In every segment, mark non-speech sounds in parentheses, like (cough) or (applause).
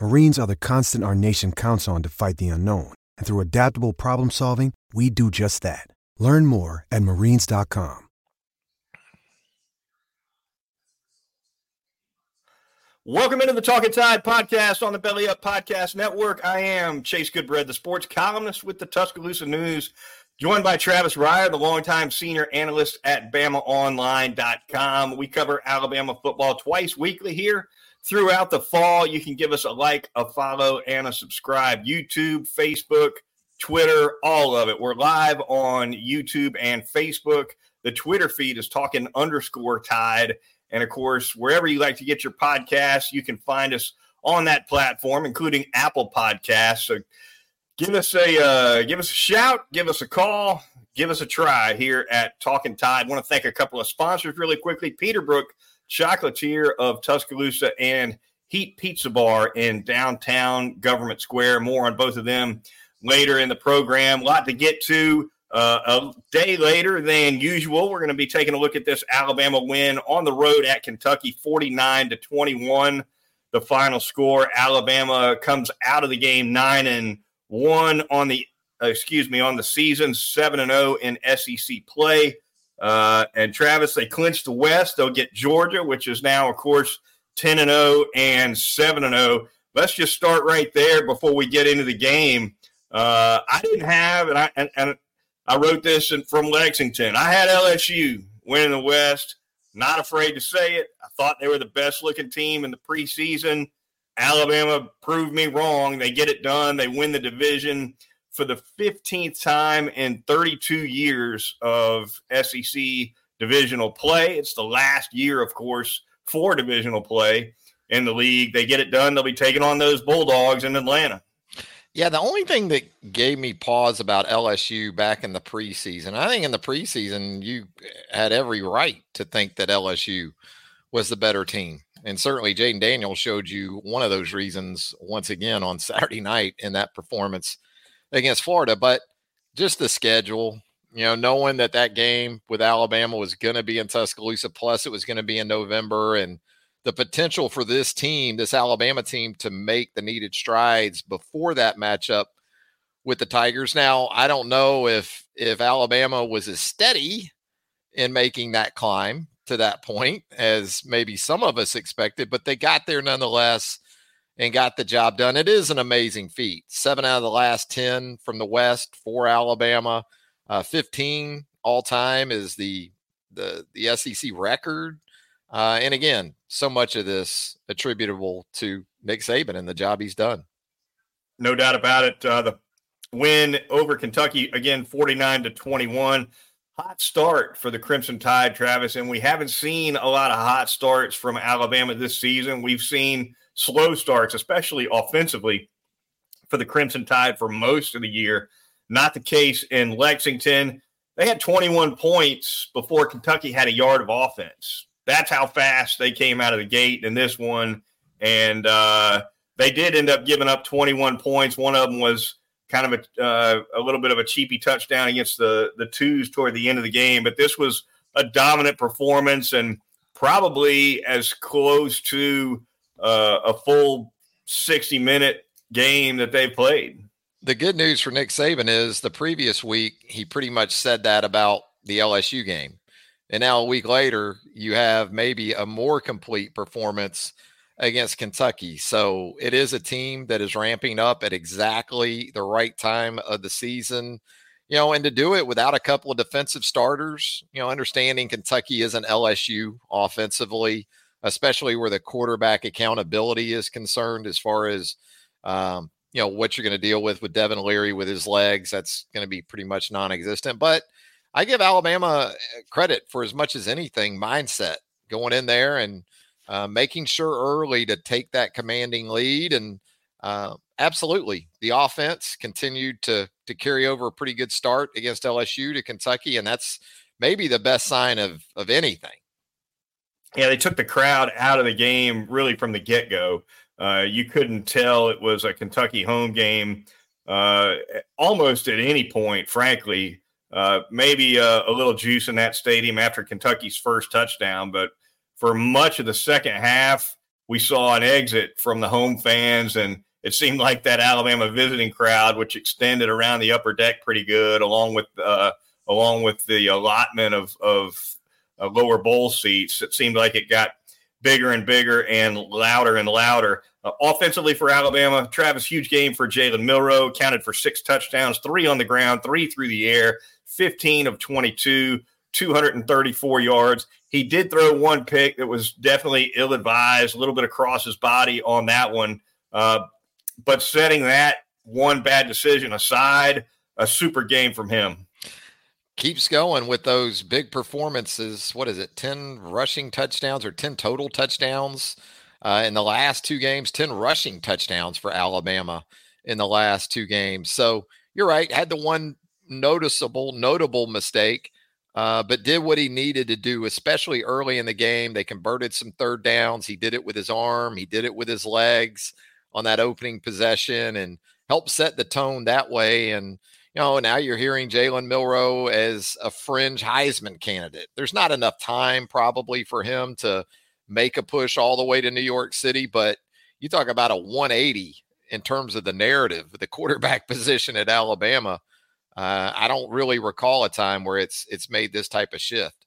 Marines are the constant our nation counts on to fight the unknown. And through adaptable problem solving, we do just that. Learn more at marines.com. Welcome into the Talking Tide podcast on the Belly Up Podcast Network. I am Chase Goodbread, the sports columnist with the Tuscaloosa News. Joined by Travis Reier, the longtime senior analyst at BamaOnline.com. We cover Alabama football twice weekly here throughout the fall. You can give us a like, a follow, and a subscribe. YouTube, Facebook, Twitter, all of it. We're live on YouTube and Facebook. The Twitter feed is talking underscore tide. And of course, wherever you like to get your podcasts, you can find us on that platform, including Apple Podcasts. So give us a uh, give us a shout, give us a call, give us a try here at Talking Tide. I want to thank a couple of sponsors really quickly. Peterbrooke Chocolatier of Tuscaloosa and Heat Pizza Bar in downtown Government Square. More on both of them later in the program. A lot to get to. Uh, a day later than usual, we're going to be taking a look at this Alabama win on the road at Kentucky, 49 to 21. The final score. Alabama comes out of the game nine and one on the excuse me on the season, seven and zero in SEC play. Uh, and Travis, they clinched the West. They'll get Georgia, which is now, of course, ten and zero and seven and zero. Let's just start right there before we get into the game. Uh, I didn't have, and I and, and I wrote this in, from Lexington. I had LSU winning the West. Not afraid to say it. I thought they were the best looking team in the preseason. Alabama proved me wrong. They get it done. They win the division for the 15th time in 32 years of SEC divisional play. It's the last year, of course, for divisional play in the league. They get it done. They'll be taking on those Bulldogs in Atlanta. Yeah, the only thing that gave me pause about LSU back in the preseason, I think in the preseason, you had every right to think that LSU was the better team. And certainly Jayden Daniels showed you one of those reasons once again on (laughs) Saturday night in that performance against Florida. But just the schedule, you know, knowing that that game with Alabama was going to be in Tuscaloosa, plus it was going to be in November, and the potential for this team, this Alabama team, to make the needed strides before that matchup with the Tigers. Now, I don't know if if Alabama was as steady in making that climb to that point as maybe some of us expected, but they got there nonetheless and got the job done. It is an amazing feat. Seven out of the last 10 from the West for Alabama, uh, 15 all time is the, the, the SEC record. Uh, and again, so much of this attributable to Nick Saban and the job he's done. No doubt about it. Uh, the win over Kentucky again, 49 to 21 hot start for the Crimson Tide, Travis, and we haven't seen a lot of hot starts from Alabama this season. We've seen slow starts, especially offensively, for the Crimson Tide for most of the year. Not the case in Lexington. They had 21 points before Kentucky had a yard of offense. That's how fast they came out of the gate in this one. And uh, they did end up giving up 21 points. One of them was kind of a, uh, a little bit of a cheapy touchdown against the the twos toward the end of the game. But this was a dominant performance and probably as close to uh, a full 60 minute game that they've played. The good news for Nick Saban is the previous week he pretty much said that about the LSU game. And now a week later, you have maybe a more complete performance against Kentucky. So it is a team that is ramping up at exactly the right time of the season. you know, and to do it without a couple of defensive starters, you know, understanding Kentucky isn't LSU offensively, especially where the quarterback accountability is concerned, as far as um, you know what you're going to deal with with Devin Leary with his legs. That's going to be pretty much non-existent. But I give Alabama eh, credit for as much as anything mindset going in there and uh, making sure early to take that commanding lead and uh, absolutely the offense continued to to carry over a pretty good start against LSU to Kentucky and that's maybe the best sign of of anything. Yeah, they took the crowd out of the game really from the get go. Uh, you couldn't tell it was a Kentucky home game uh, almost at any point, frankly. Uh, maybe a, a, little juice in that stadium after Kentucky's first touchdown, but for much of the second half, we saw an exit from the home fans, and it seemed like that Alabama visiting crowd, which extended around the upper deck pretty good, along with uh, along with the allotment of of uh, lower bowl seats. It seemed like it got bigger and bigger and louder and louder. Uh, offensively for Alabama, Travis, huge game for Jalen Milroe, counted for six touchdowns, three on the ground, three through the air, 15 of 22, 234 yards. He did throw one pick that was definitely ill advised, a little bit across his body on that one. Uh, but setting that one bad decision aside, a super game from him keeps going with those big performances. What is it? 10 rushing touchdowns or 10 total touchdowns uh, in the last two games, 10 rushing touchdowns for Alabama in the last two games. So you're right. Had the one noticeable, notable mistake, uh, but did what he needed to do, especially early in the game. They converted some third downs. He did it with his arm, he did it with his legs on that opening possession and helped set the tone that way. And you know, now you're hearing Jalen Milroe as a fringe Heisman candidate. There's not enough time probably for him to make a push all the way to New York City, but you talk about a 180 in terms of the narrative, the quarterback (laughs) position at Alabama. Uh, I don't really recall a time where it's it's made this type of shift.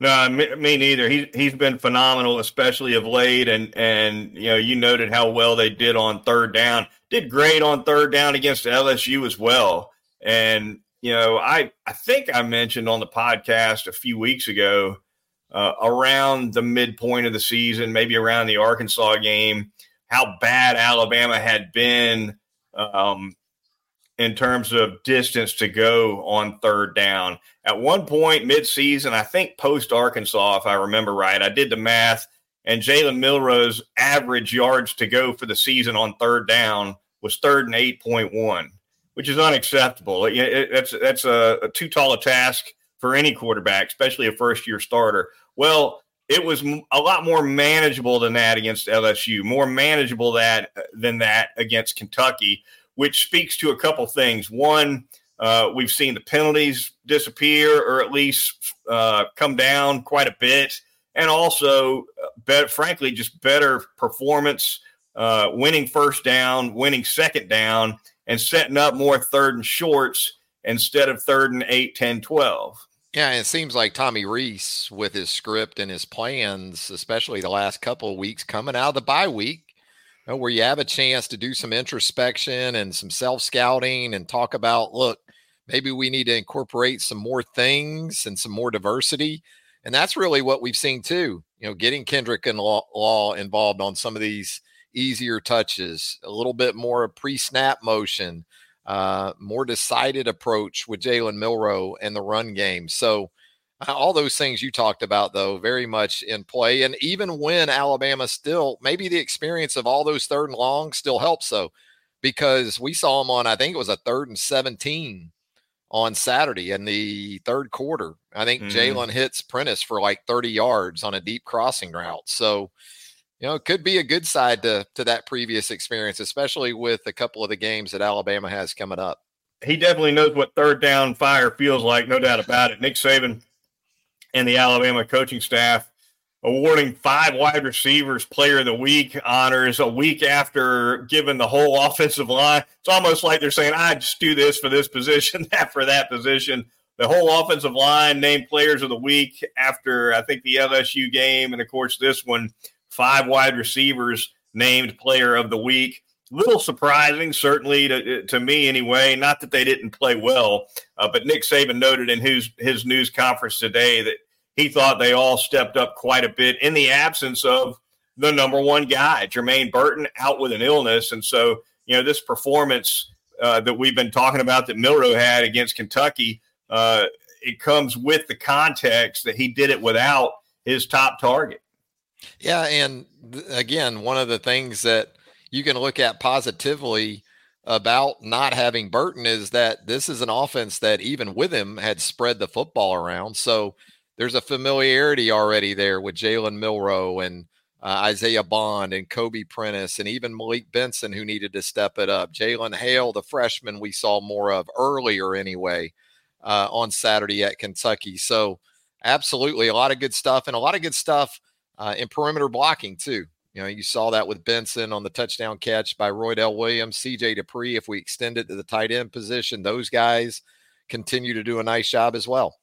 No, me, me, neither. He he's been phenomenal, especially of late. And and you know, you noted how well they did on third down. Did great on third down against LSU as well. And you know, I I think I mentioned on the podcast a few weeks ago, uh, around the midpoint of the season, maybe around the Arkansas game, how bad Alabama had been um, in terms of distance to go on third down. At one point mid-season, I think post Arkansas, if I remember right, I did the math, and Jalen Milroe's average yards to go for the season on third down was third and eight point one, which is unacceptable. It, it, that's that's a, a too tall a task for any quarterback, especially a first-year starter. Well, it was a lot more manageable than that against LSU, more manageable that than that against Kentucky which speaks to a couple things. One, uh, we've seen the penalties disappear or at least uh, come down quite a bit, and also, uh, better, frankly, just better performance, uh, winning first down, winning second down, and setting up more third and shorts instead of third and 8, 10, 12. Yeah, it seems like Tommy Rees, with his script and his plans, especially the last couple of weeks coming out of the bye week, where you have a chance to do some introspection and some self scouting and talk about, look, maybe we need to incorporate some more things and some more diversity. And that's really what we've seen too. You know, getting Kendrick and Law, Law involved on some of these easier touches, a little bit more of pre snap motion, uh, more decided approach with Jalen Milroe and the run game. So, all those things you talked about, though, very much in play. And even when Alabama still, maybe the experience of all those third and long still helps, though, because we saw them on, I think it was a third and 17 on Saturday in the third quarter. I think mm-hmm. Jalen hits Prentice for like 30 yards on a deep crossing route. So, you know, it could be a good side to, to that previous experience, especially with a couple of the games that Alabama has coming up. He definitely knows what third down fire feels like, no doubt about it. Nick Saban and the Alabama coaching staff awarding five wide receivers player of the week honors a week after giving the whole (laughs) offensive line. It's almost like they're saying, I just do this for this position, (laughs) that for that position. The whole offensive line named players of the week after I think the LSU game. And of course, this one, five wide receivers named player of the week. Little surprising, certainly to, to me anyway. Not that they didn't play well, uh, but Nick Saban noted in his, his news conference today that he thought they all stepped up quite a bit in the absence of the number one guy, Jermaine Burton, out with an illness. And so, you know, this performance uh, that we've been talking about that Milroe had against Kentucky, uh, it comes with the context that he did it without his top target. Yeah. And th- again, one of the things that you can look at positively about not having Burton is that this is an offense that even with him had spread the football around. So there's a familiarity already there with Jalen Milroe and uh, Isaiah Bond and Kobe Prentice and even Malik Benson, who needed to step it up. Jalen Hale, the freshman we saw more of earlier anyway uh, on Saturday at Kentucky. So, absolutely a lot of good stuff and a lot of good stuff uh, in perimeter blocking, too. You know, you saw that with Benson on the touchdown catch by Roydell Williams, CJ Dippre. If we extend it to the tight end position, those guys continue to do a nice job as well.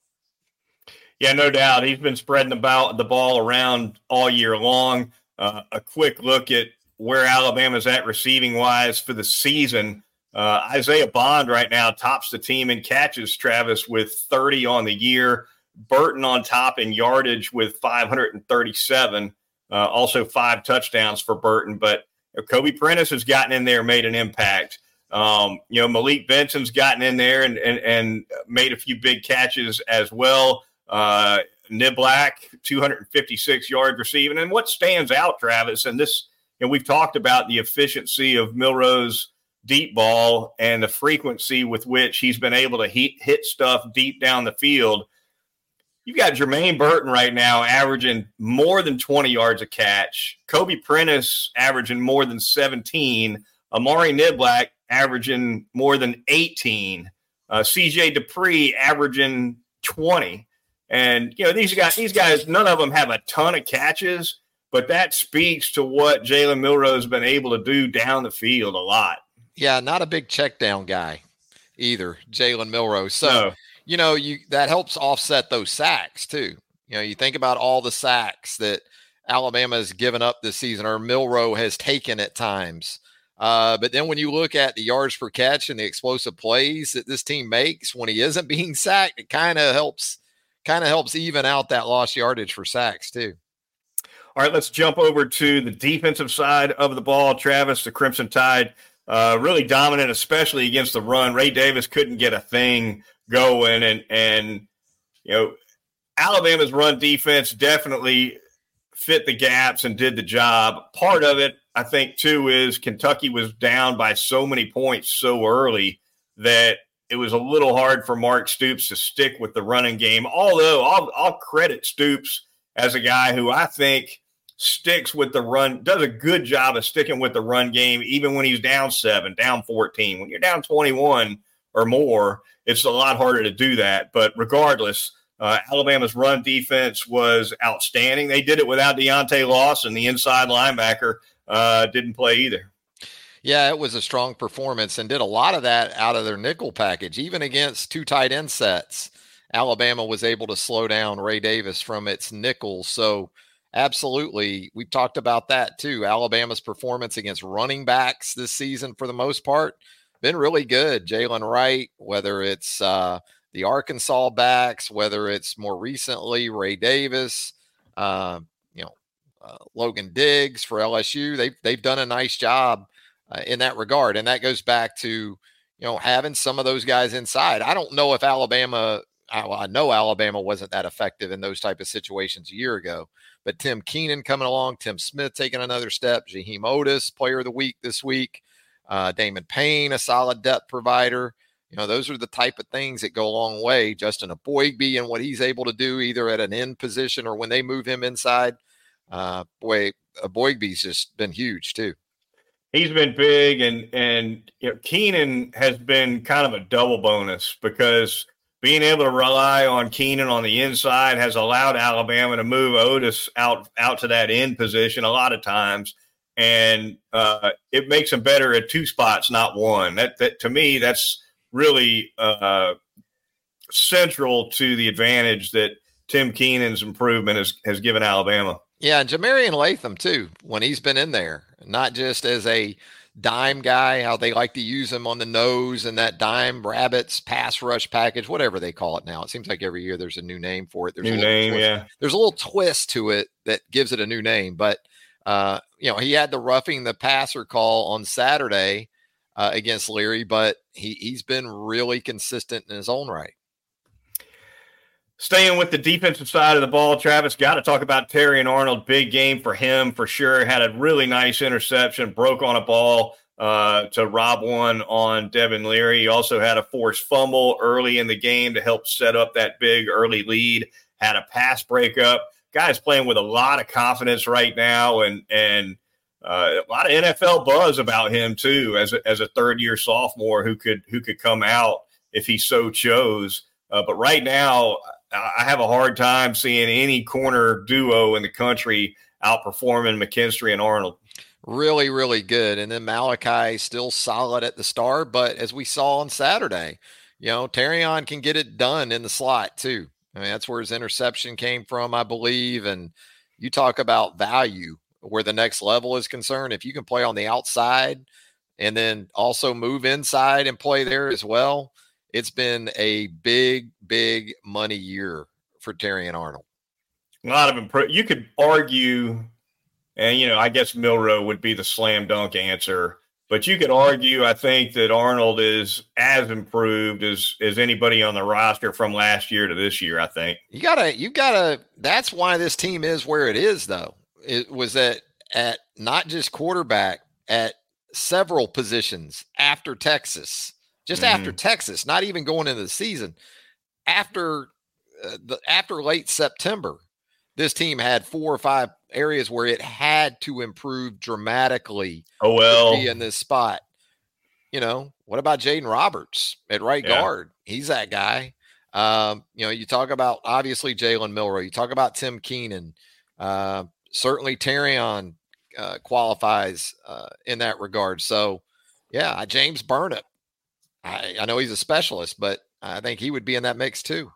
Yeah, no doubt. He's been spreading about the ball around all year long. Uh, a quick look at where Alabama's at receiving wise for the season. Uh, Isaiah Bond right now tops the team in catches, Travis, with 30 on the year. Burton on top in yardage with 537. Uh, also, five touchdowns for Burton. But Kobe Prentice has gotten in there, made an impact. Um, you know, Malik Benson's gotten in there and, and, and made a few big catches as well. Uh, Niblack, 256 yards receiving. And what stands out, Travis, and this, and we've talked about the efficiency of Milroe's deep ball and the frequency with which he's been able to hit, hit stuff deep down the field. You've got Jermaine Burton right now averaging more than 20 yards a catch. Kobe Prentice averaging more than 17. Amari Niblack averaging more than 18. Uh, CJ Dippre averaging 20. And you know these guys, these guys, none of them have a ton of catches, but that speaks to what Jalen Milroe has been able to do down the field a lot. Yeah, not a big check down guy either, Jalen Milroe. So no. You know you that helps offset those sacks too. You know, you think about all the sacks that Alabama has given up this season, or Milroe has taken at times. Uh, but then when you look at the yards per catch and the explosive plays that this team makes when he isn't (laughs) being sacked, it kind of helps kind of helps even out that lost yardage for sacks too. All right, let's jump over to the defensive side of the ball. Travis, the Crimson Tide, uh, really dominant, especially against the run. Ray Davis couldn't get a thing going, and and you know Alabama's run defense definitely fit the gaps and did the job. Part of it, I think, too, is Kentucky was down by so many points so early that it was a little hard for Mark Stoops to stick with the running game. Although I'll, I'll credit Stoops as a guy who I think sticks with the run, does a good job of sticking with the run game, even when he's down seven, down 14. When you're down 21 or more, it's a lot harder to do that. But regardless, uh, Alabama's run defense was outstanding. They did it without Deontae Lawson, the inside linebacker, uh, didn't play either. Yeah, it was a strong performance and did a lot of that out of their nickel package, even against two tight end sets. Alabama was able to slow down Ray Davis from its nickel. So, absolutely, we've talked about that too. Alabama's performance against running backs this season, for the most part, been really good. Jaylen Wright, whether it's uh, the Arkansas backs, whether it's more recently Ray Davis, uh, you know, uh, Logan Diggs for LSU, they've they've done a nice job uh, in that regard. And that goes back to, you know, having some of those guys inside. I don't know if Alabama, I, I know Alabama wasn't that effective in those type of situations a year ago, but Tim Keenan coming along, Tim Smith taking another step, Jaheim Oatis, player of the week this week, uh, Damon Payne, a solid depth provider. You know, those are the type of things that go a long way. Justin Eboigbe and what he's able to do either at an end position or when they move him inside. Uh, boy, Eboigbe's just been huge too he's been big, and and you know, Keenan has been kind of a double bonus because being able to rely on Keenan on the inside has allowed Alabama to move Oatis out out to that end position a lot of times, and uh, it makes them better at two spots, not one. That that to me, that's really uh, central to the advantage that Tim Keenan's improvement has has given Alabama. Yeah, and Jah-Marien Latham too, when he's been in there, not just as a dime guy, how they like to use him on the nose and that dime rabbits pass rush package, whatever they call it now. It seems like every year there's a new name for it. There's new name, twist. yeah. There's a little twist to it that gives it a new name, but uh, you know, he had the roughing the passer call on Saturday uh, against Leary, but he he's been really consistent in his own right. Staying with the defensive side of the ball, Travis, got to talk about Terrion Arnold. Big game for him for sure. Had a really nice interception, broke on a ball uh, to rob one on Devin Leary. He also had a forced fumble early in the game to help set up that big early lead. Had a pass breakup. Guy's playing with a lot of confidence right now, and and uh, a lot of NFL buzz about him too, as a, as a third year sophomore who could who could come out if he so chose. Uh, but right now, I have a hard time seeing any corner duo in the country outperforming McKinstry and Arnold. Really, really good. And then Malachi still solid at the start, but as we saw on Saturday, you know, Terrion can get it done in the slot too. I mean, that's where his interception came from, I believe. And you talk about value where the next level is concerned. If you can play on the outside and then also move inside and play there as well, it's been a big, big money year for Terrion Arnold. A lot of improvement. You could argue, and you know, I guess Milroe would be the slam dunk answer. But you could argue, I think, that Arnold is as improved as as anybody on the roster from last year to this year. I think you gotta, you gotta. That's why this team is where it is, though. It was that at not just quarterback, at several positions after Texas just mm-hmm. after Texas, not even going into the season. After uh, the after late September, this team had four or five areas where it had to improve dramatically. Oh well, be in this spot. You know, what about Jaden Roberts at right yeah. guard? He's that guy. Um, you know, you talk about obviously Jalen Milroe. You talk about Tim Keenan. Uh, certainly, Terrion uh, qualifies uh, in that regard. So, yeah, James Burnip I, I know he's a specialist, but I think he would be in that mix too.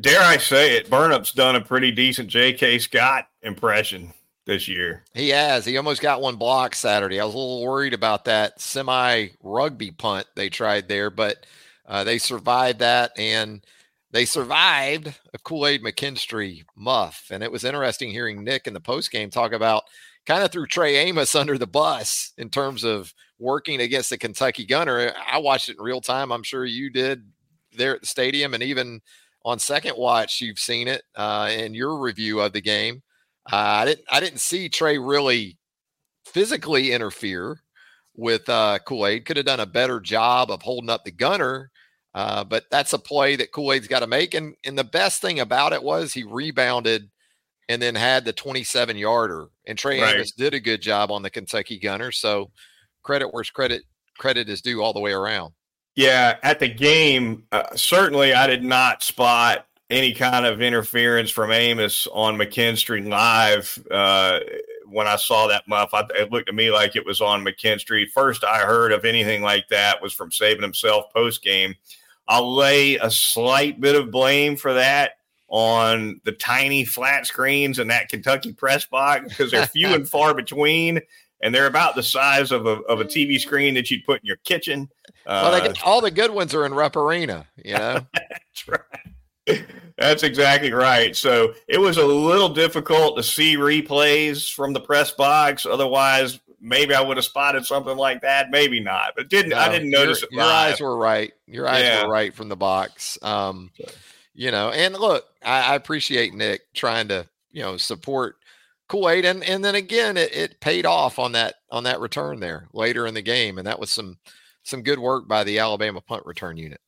Dare I say it, Burnip's done a pretty decent J.K. Scott impression this year. He has. He almost got one block Saturday. I was a little worried about that semi rugby punt they tried there, but uh, they survived that and they survived a Kool Aid McKinstry muff. And it was interesting hearing Nick in the post game talk about kind of threw Trey Amos (laughs) under the bus in terms of working against the Kentucky Gunner. I watched it in real time. I'm sure you did there at the stadium, and even on second watch, you've seen it uh, in your review of the game. Uh, I didn't. I didn't see Trey really physically interfere with uh, Kool Aid. Could have done a better job of holding up the gunner. Uh, but that's a play that Kool Aid's got to make. And and the best thing about it was he rebounded and then had the 27 yarder. And Trey right. Amos did a good job on the Kentucky Gunner. So credit where's credit credit is due all the way around. Yeah, at the game, uh, certainly I did not spot any kind of interference from Amos on McKinstry live. Uh, when I saw that muff, I, it looked to me like it was on McKinstry. First I heard of anything like that was from Saban himself post game. I'll lay a slight bit of blame for that on the tiny flat screens in that Kentucky press box because they're few and (laughs) far between. And they're about the size of a, of a TV screen that you'd put in your kitchen. Uh, well, get, all the good ones are in Rupp Arena, you know? (laughs) that's right. That's exactly right. So it was a little difficult to see replays from the press box. Otherwise, maybe I would have spotted something like that. Maybe not, but didn't no, I didn't notice your, it. Your eyes were right. Your eyes yeah. were right from the box. Um, you know, and look, I, I appreciate Nick trying to, you know, support Aid, and and then again, it, it paid off on that on that return there later in the game, and that was some some good work by the Alabama punt return unit.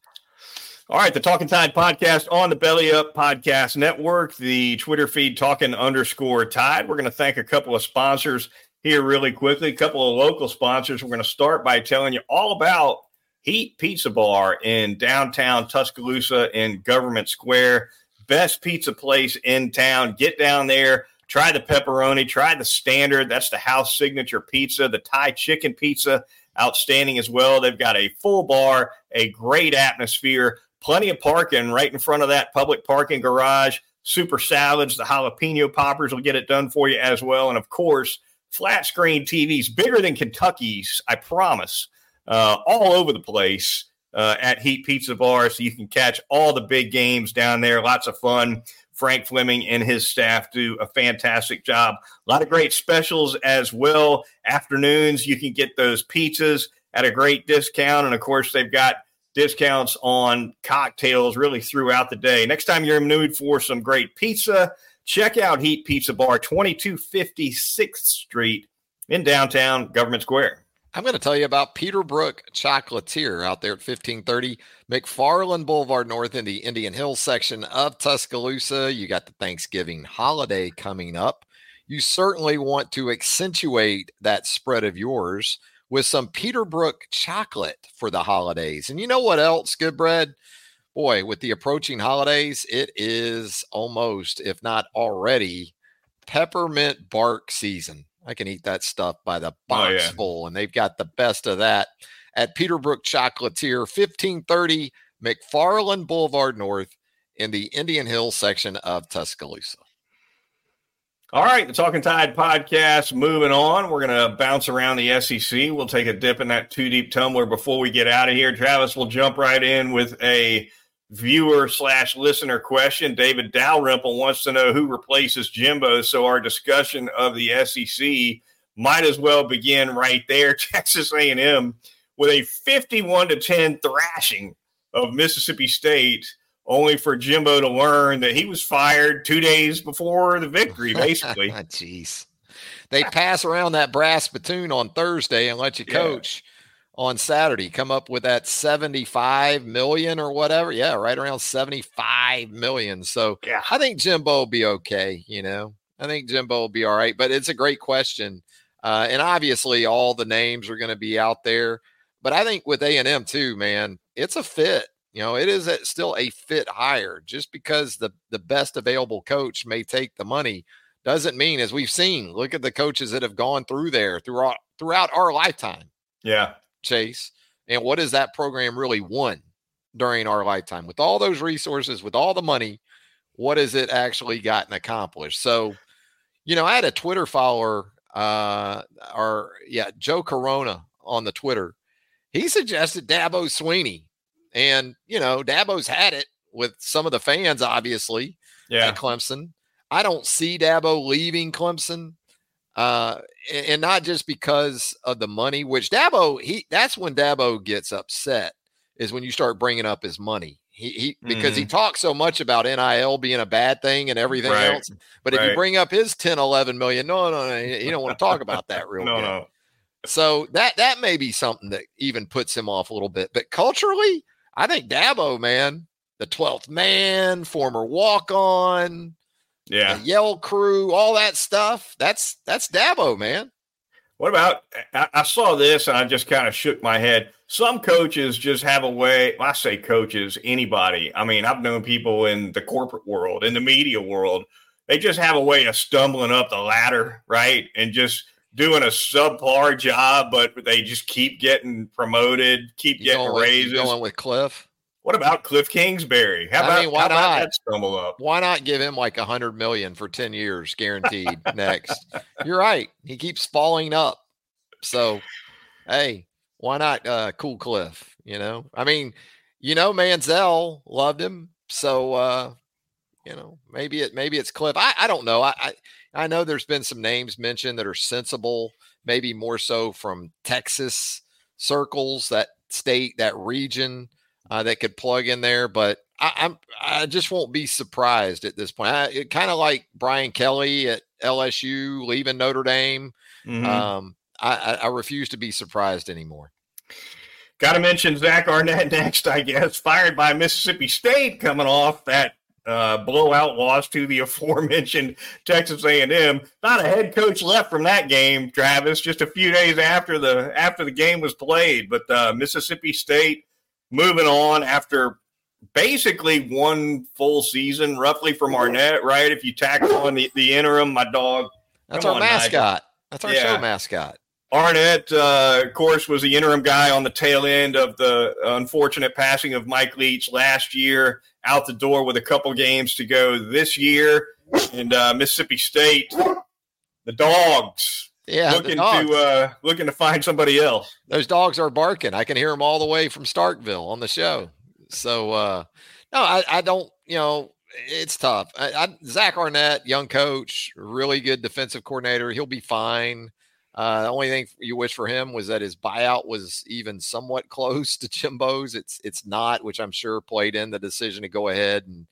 All right, the Talking Tide podcast on the Belly Up Podcast Network, the Twitter feed Talking underscore Tide. We're going to thank a couple of sponsors here really quickly, a couple of local sponsors. We're going to start by telling you all about Heat Pizza Bar in downtown Tuscaloosa in Government Square. Best pizza place in town. Get down there, try the pepperoni, try the standard. That's the house signature pizza. The Thai chicken pizza, outstanding as well. They've got a full bar, a great atmosphere, plenty of parking right in front of that public parking garage. Super salads, the jalapeno poppers will get it done for you as well. And of course, flat screen TVs, bigger than Kentucky's, I promise, uh, all over the place uh, at Heat Pizza Bar. So you can catch all the big games down there. Lots of fun. Frank Fleming and his staff do a fantastic job. A lot of great specials as well. Afternoons, you can get those pizzas at a great discount. And of course, they've got discounts on cocktails really throughout the day. Next time you're in mood for some great pizza, check out Heat Pizza Bar, 2256th Street in downtown Government Square. I'm going to tell you about Peterbrooke Chocolatier out there at 1530 McFarland Boulevard North in the Indian Hills section of Tuscaloosa. You got the Thanksgiving holiday coming up. You certainly want to accentuate that spread of yours with some Peterbrooke chocolate for the holidays. And you know what else, Goodbread? Boy, with the approaching holidays, it is almost, if not already, peppermint bark season. I can eat that stuff by the box oh, yeah. full, and they've got the best of that at Peterbrooke Chocolatier, 1530 McFarland Boulevard North in the Indian Hills section of Tuscaloosa. All right, the Talking Tide podcast moving on. We're going to bounce around the SEC. We'll take a dip in that two deep tumbler before we get out of here. Travis will jump right in with a viewer slash listener question. David Dalrymple wants to know who replaces Jimbo. So our discussion of the SEC might as well begin right there. (laughs) Texas A&M with a 51 to 10 thrashing of Mississippi State only for Jimbo to learn that he was fired two days before the victory, (laughs) basically. Jeez. They pass around that brass spittoon on Thursday and let you coach yeah. On Saturday. Come up with that 75 million or whatever. Yeah, right around 75 million. So yeah. I think Jimbo will be okay, you know. I think Jimbo will be all right, but it's a great question. Uh, and obviously all the names are going to be out there. But I think with A&M too, man, it's a fit you know, it is a, still a fit hire. Just because the the best available coach may take the money doesn't mean, as we've seen, look at the coaches that have gone through there throughout throughout our lifetime. Yeah, Chase. And what has that program really won during our lifetime with all those resources, with all the money? What has it actually gotten accomplished? So, you know, I had a Twitter follower, uh, or yeah, Joe Corona on the Twitter. He suggested Dabo Swinney, and, you know, Dabo's had it with some of the fans, obviously, yeah. at Clemson. I don't see Dabo leaving Clemson. Uh, and not just because of the money, which Dabo, he that's when Dabo gets upset, is when you start bringing up his money. He, he because mm. he talks so much about NIL being a bad thing and everything right. else. But right. if you bring up his 10, 11 million, no, no, no, he don't want to talk about that (laughs) real no, good. No. So that that may be something that even puts him off a little bit. But culturally, I think Dabo, man, the 12th man, former walk on, yeah, Yell crew, all that stuff. That's that's Dabo, man. What about? I, I saw this and I just kind of shook my head. Some coaches just have a way. I say coaches, anybody. I mean, I've known people in the corporate world, in the media world. They just have a way of stumbling up the ladder, right? And just doing a subpar job, but they just keep getting promoted, keep you getting raises. With, going with Cliff. What about Cliff Kingsbury? How about, I mean, why not? that stumble up? Why not give him like a hundred million for 10 years guaranteed (laughs) next? You're right. He keeps falling up. So hey, why not uh cool Cliff? You know, I mean, you know, Manziel loved him. So uh, you know, maybe it maybe it's Cliff. I, I don't know. I, I I know there's been some names mentioned that are sensible, maybe more so from Texas circles, that state, that region uh, that could plug in there. But I, I'm I just won't be surprised at this point. I, kind of like Brian Kelly at LSU leaving Notre Dame. Mm-hmm. Um, I, I refuse to be surprised anymore. Got to mention Zach Arnett (laughs) next, I guess. Fired by Mississippi State, coming off that uh, blowout loss to the (laughs) aforementioned Texas A&M. Not a head coach left from that game, Travis. Just a few days after the after the game was played, but uh, Mississippi State moving on after basically one full season, roughly from Arnett. Right? If you tack on the, the interim, my dog. That's our on, mascot. Nigel. That's our yeah. show mascot. Arnett, uh, of course, was the interim guy on the tail end of the unfortunate passing of Mike Leach last year out the door with a couple games to go this year. And uh, Mississippi State, the Dogs, Yeah, looking to uh, looking to find somebody else. Those dogs are barking. I can hear them all the way from Starkville on the show. So uh, no, I, I don't. You know, it's tough. I, I, Zach Arnett, young coach, really good defensive coordinator. He'll be fine. Uh, the only thing you wish for him was that his buyout was even somewhat (laughs) close to Jimbo's. It's it's not, which I'm sure played in the decision to go ahead and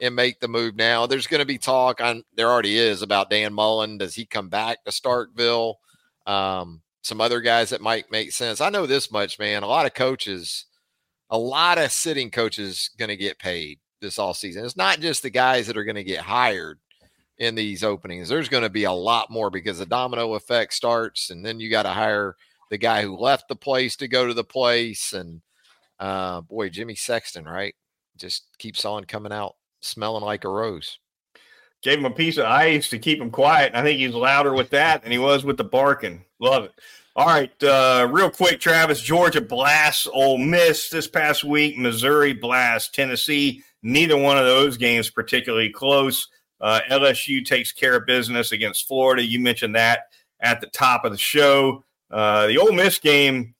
and make the move now. There's going to be talk on there already is about Dan Mullen. Does he come back to Starkville? Um, some other guys that might make sense. I know this much, man. A lot of coaches, a lot of sitting coaches going to get paid this all season. It's not just the guys that are going to get hired in these openings. There's going to be a lot more because the domino effect starts, and then you got to hire the guy who left the place to go to the place. And uh, boy, Jimmy Sexton, right? Just keeps on coming out smelling like a rose. Gave him a piece of ice to keep him quiet. I think he's louder with that than he was with the barking. Love it. All right, uh, real quick, Travis. Georgia blasts Ole Miss this past week. Missouri blasts Tennessee. Neither one of those games particularly close. Uh, LSU takes care of business against Florida. You mentioned that at the top of the show. Uh, the Ole Miss game,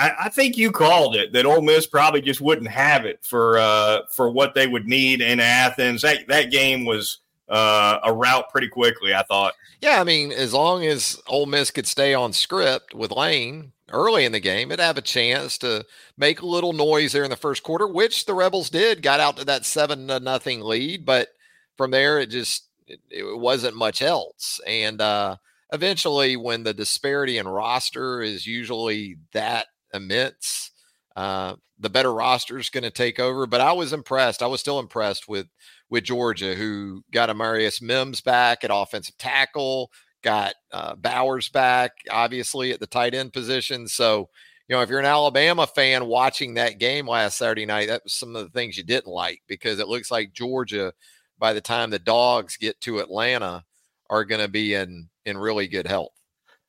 I, I, think you called it that Ole Miss probably just wouldn't have it for uh, for what they would need in Athens. That that game was uh, a route pretty quickly. I thought. Yeah, I mean, as long as Ole Miss could stay on script with Lane early in the game, it'd have a chance to make a little noise there in the first quarter, which the Rebels did. Got out to that seven to nothing lead, but from there, it just it, it wasn't much else. And uh, eventually, when the disparity in roster is usually that immense, uh, the better roster is going to take over. But I was impressed. I was still impressed with with Georgia, who got Amarius Mims back at offensive tackle, got uh, Bowers back, obviously at the tight end position. So, you know, if you're an Alabama fan watching that game last Saturday night, that was some of the things you didn't like because it looks like Georgia by the time the dogs get to Atlanta are going to be in in really good health.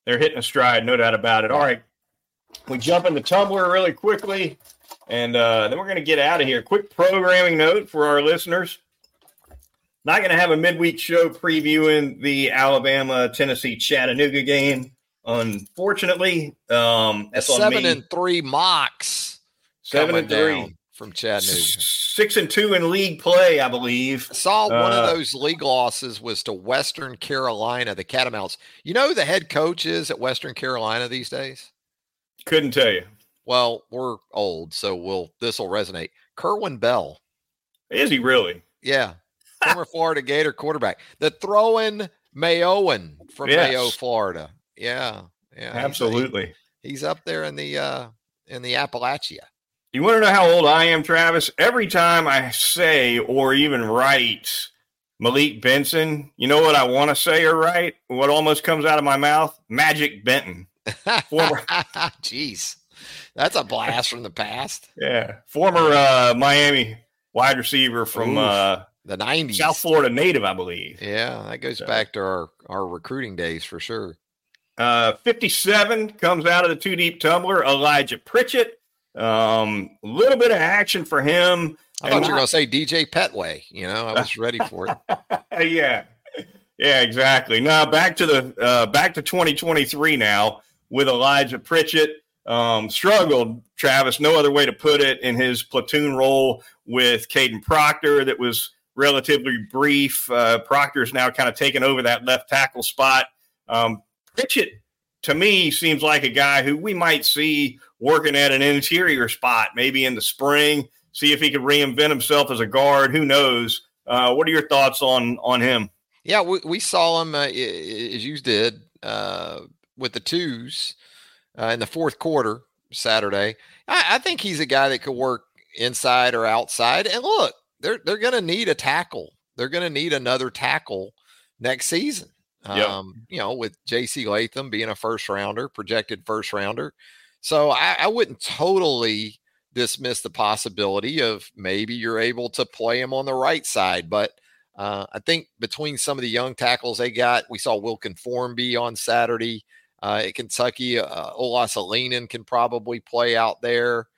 They're hitting a stride, no doubt about it. All right, we jump into tumbler really quickly, and uh, then we're going to get out of here. Quick programming note for our listeners. Not going to have a midweek show previewing the Alabama Tennessee Chattanooga game. Unfortunately, um, that's seven and three Mocs. Seven and three from Chattanooga. Six and two in league play, I believe. I saw one uh, of those league losses was to Western Carolina, the Catamounts. You know who the head coach is at Western Carolina these days? Couldn't tell you. Well, we're old, so we'll this will resonate. Kerwin Bell. Is he really? Yeah. (laughs) Former Florida Gator quarterback. The throwing Mayoan from yes. Mayo, Florida. Yeah. Yeah. Absolutely. He's, he's up there in the uh in the Appalachia. You want to know how old I am, Travis? Every time I say or even write Malik Benson, you know what I want to say or write? What almost comes out of my mouth? Magic Benton. Former, (laughs) jeez, that's a blast from the past. Yeah, former uh, Miami wide receiver from uh, the '90s, South Florida native, I believe. Yeah, that goes so. back to our our recruiting days for sure. Uh, 57 comes out of the two deep tumbler. Elijah Pritchett um, a little bit of action for him. I thought you were going to say DJ Petway. You know, I was ready for it. (laughs) yeah, yeah, exactly. Now back to the uh, back to 2023 now with Elijah Pritchett. Um, struggled, Travis. No other way to put it. In his platoon role with Kadyn Proctor, that was relatively brief. Uh, Proctor's now kind of taken over that left tackle spot. Um, Pritchett, to me, seems like a guy who we might see working at an interior spot maybe in the spring, see if he could reinvent himself as a guard. Who knows? Uh, what are your thoughts on on him? Yeah, we, we saw him uh, as you did uh, with the twos uh, in the fourth quarter Saturday. I, I, think he's a guy that could work inside or outside. And look, they're they're going to need a tackle. They're going to need another tackle next season. Yep. Um, you know, with J.C. Latham being a first rounder, projected first rounder. So I, I wouldn't totally dismiss the possibility of maybe you're able to play him on the right side. But uh, I think between some of the young tackles they got, we saw Wilkin Formby on Saturday uh, at Kentucky. Uh, can probably play out there.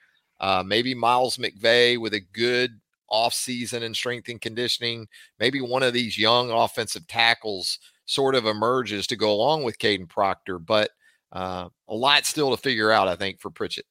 Uh, maybe Miles McVay with a good offseason and strength and conditioning. Maybe one of these young offensive tackles sort of emerges to go along with Kadyn Proctor. But uh, a lot still to figure out, I think, for Pritchett.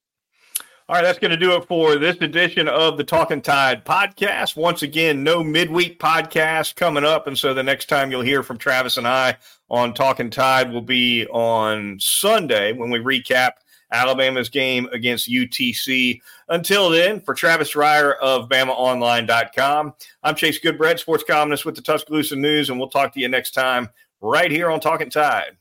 All right, that's going to do it for this edition of the Talking Tide podcast. Once again, no midweek podcast coming up. And so the next time you'll hear from Travis and I on Talking Tide will be on Sunday when we recap Alabama's game against UTC. Until then, for Travis Reier of BamaOnline.com, I'm Chase Goodbread, sports columnist with the Tuscaloosa News, and we'll talk to you next time right here on Talking Tide.